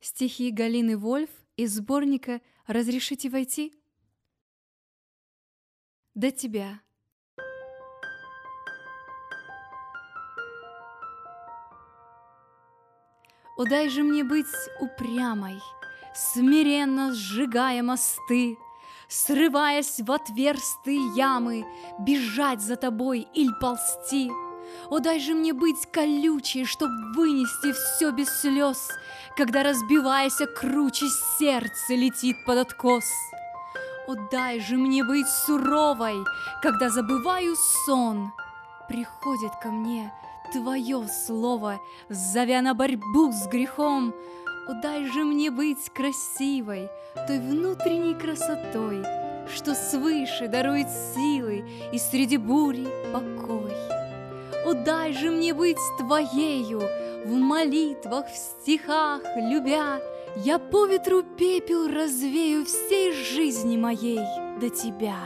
Стихи Галины Вольф из сборника «Разрешите войти?» До тебя. Удай же мне быть упрямой, Смиренно сжигая мосты, Срываясь в отверстые ямы, Бежать за тобой или ползти. О, дай же мне быть колючей, Чтоб вынести все без слез, Когда, разбиваясь круче, сердце летит под откос. О, дай же мне быть суровой, Когда забываю сон, Приходит ко мне Твое слово, зовя на борьбу с грехом, О, дай же мне быть красивой, той внутренней красотой, Что свыше дарует силы и среди бури покой. О, дай же мне быть твоею, в молитвах, в стихах, любя, Я по ветру пепел развею всей жизни моей до тебя.